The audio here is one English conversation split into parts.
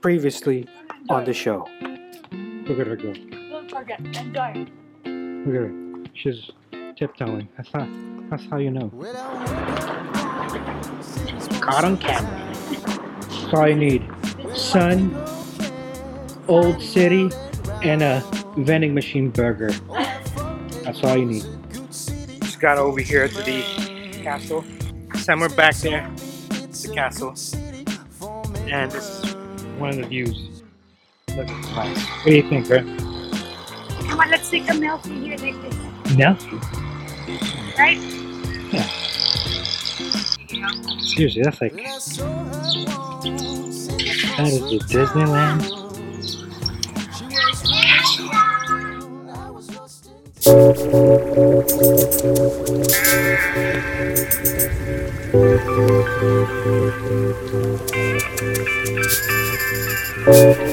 Previously on the show. Look at her go. Don't forget, enjoy. Look at her. She's tiptoeing. That's how, that's how you know. Caught on camera. That's all you need. Sun, Old City, and a vending machine burger. That's all you need. Just got over here to the castle. Somewhere back there, the castle. And this is one of the views. Look. What do you think, Brett? Come on, let's take a selfie here like this, Nelson? right? Yeah. Seriously, that's like. That is the Disneyland. We're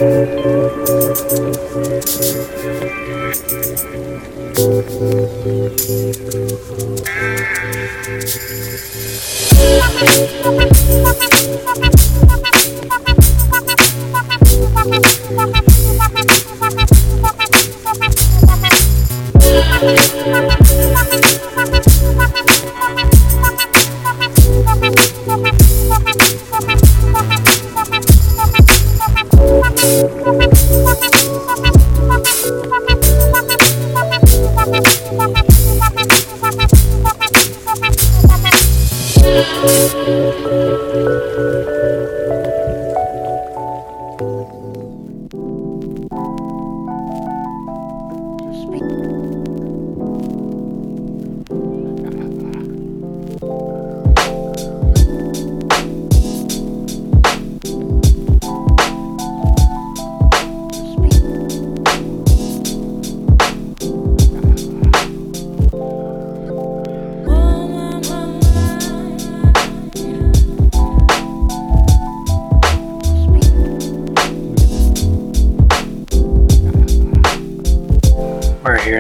here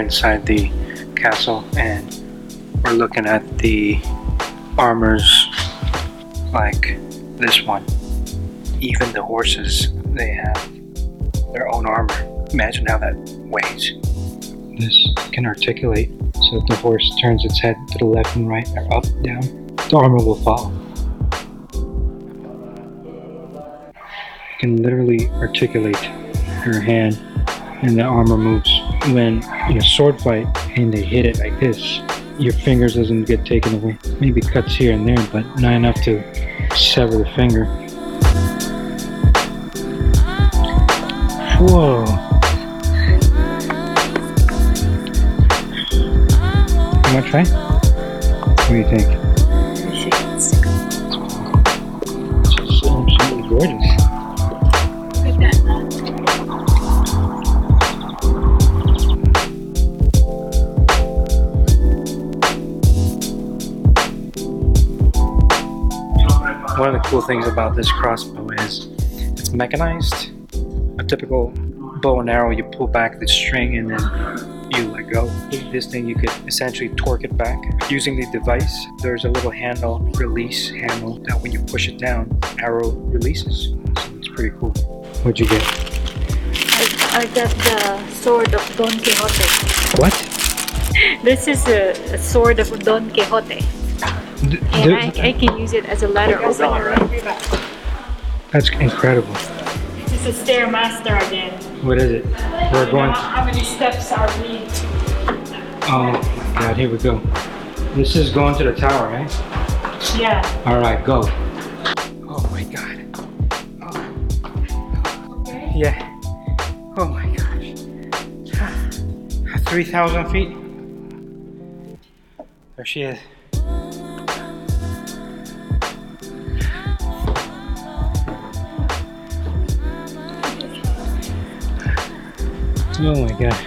inside the castle and we're looking at the armors like this one. Even the horses, they have their own armor. Imagine how that weighs. This can articulate, so if the horse turns its head to the left and right or up, down, the armor will follow. It can literally articulate her hand and the armor moves. When in a sword fight and they hit it like this, your fingers doesn't get taken away. Maybe cuts here and there, but not enough to sever the finger. Whoa. You wanna try? What do you think? Cool things about this crossbow is it's mechanized. A typical bow and arrow, you pull back the string and then you let go. With this thing, you could essentially torque it back. Using the device, there's a little handle, release handle, that when you push it down, arrow releases. So it's pretty cool. What'd you get? I, I got the sword of Don Quixote. What? This is a, a sword of Don Quixote, D- and I, I can use it as a letter opener. that's incredible. This is a stairmaster again. What is it? We're going. How, many steps are we? Oh my god, here we go. This is going to the tower, right? Yeah. All right, go. Oh my god. Oh. Yeah. Oh my gosh. Ah, 3,000 feet. There she is. Oh my god.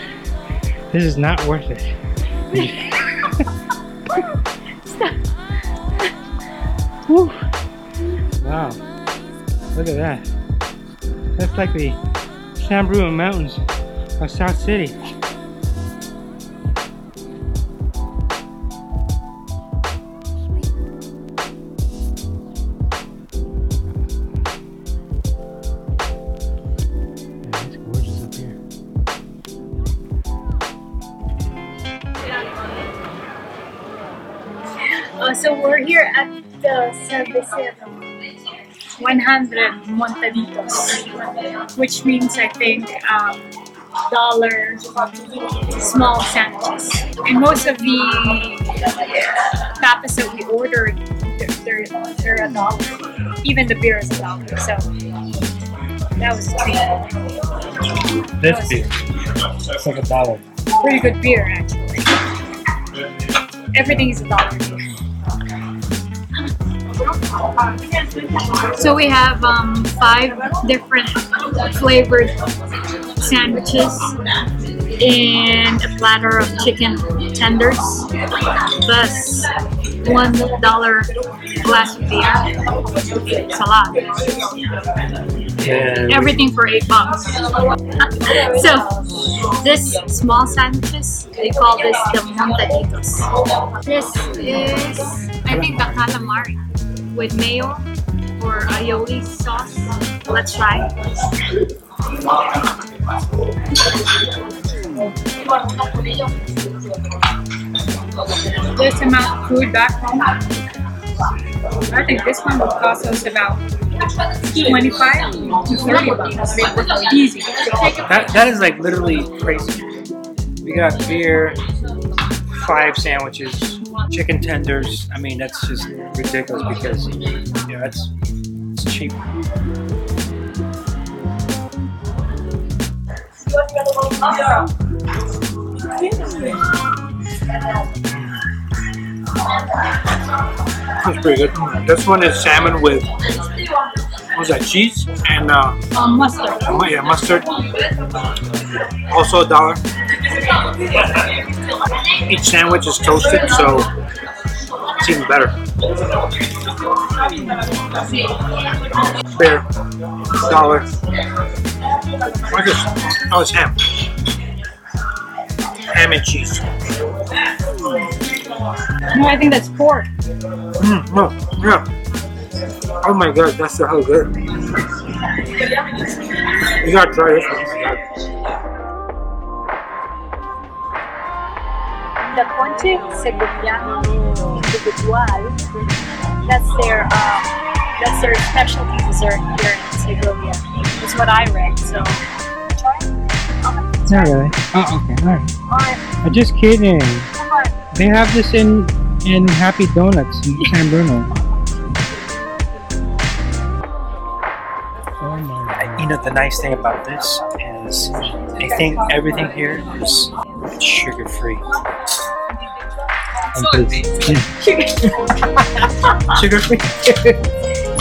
This is not worth it. Whew. Wow. Look at that. That's like the San Bruno Mountains of South City. Here at the Cervecero 100 Montaditos, which means I think um, dollar small sandwiches. And most of the tapas that we ordered, they're, they're, they're a dollar. Even the beer is a dollar. So that was pretty, This beer. It's like a dollar. pretty good beer, actually. Everything is a dollar. So we have um, five different flavored sandwiches and a platter of chicken tenders, plus one dollar glass of beer. It's a lot. And Everything for eight bucks. so this small sandwiches, they call this the montaditos. This is, I think, the calamari with mayo or aioli sauce. Let's try. This amount uh, of food back home. I think this one would cost us about 25 to 30 bucks. Easy. that, that is like literally crazy. We got beer, five sandwiches, chicken tenders. I mean, that's just ridiculous because yeah, it's it's cheap. That's pretty good. This one is salmon with what's that? Cheese and uh, Um, mustard. mu- yeah, mustard. Also a dollar. Each sandwich is toasted, so it's even better. Beer, dollar. What is this? Oh, it's ham. Ham and cheese. No, I think that's pork. Mm, oh, yeah. Oh my god, that's so good. You gotta try this one. The ponche segoviano individual. That's their um, that's their specialty dessert here in Segovia. That's what I read. So try. it. Not really. Oh, okay. All right. Alright, I'm just kidding. come on. They have this in in Happy Donuts in San Bruno. Oh You know, the nice thing about this is I think everything here is sugar free. Sugar free?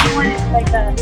You want it like a